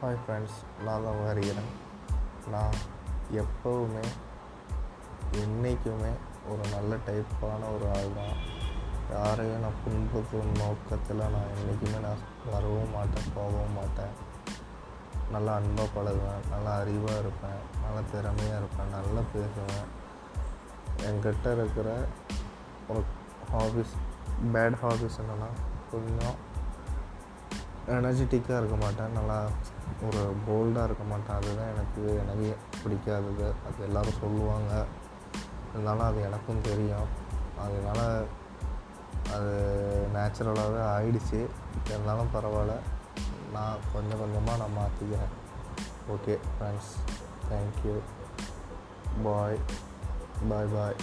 Hi friends நான் தான் வருகிறேன் நான் எப்போவுமே என்றைக்குமே ஒரு நல்ல டைப்பான ஒரு ஆள் தான். யாரையும் நான் புண்படுத்தும் நோக்கத்தில் நான் என்றைக்குமே நான் வரவும் மாட்டேன் போகவும் மாட்டேன். நல்லா அன்பாக பழகுவேன் நல்லா அறிவாக இருப்பேன் நல்லா திறமையாக இருப்பேன் நல்லா பேசுவேன். என்கிட்ட இருக்கிற ஒரு ஹாபிஸ் பேட் ஹாபிஸ் என்னென்னா கொஞ்சம் எனர்ஜெட்டிக்காக இருக்க மாட்டேன் நல்லா ஒரு போல்டாக இருக்க மாட்டேன். அதுதான் எனக்கு எனக்கு பிடிக்காதது. அது எல்லோரும் சொல்லுவாங்க. இருந்தாலும் அது எனக்கும் தெரியும். அதனால் அது நேச்சுரலாகவே ஆயிடுச்சு. இருந்தாலும் பரவாயில்ல. நான் கொஞ்சம் கொஞ்சமாக நான் மாற்றிக்கிறேன் okay friends thank you bye bye bye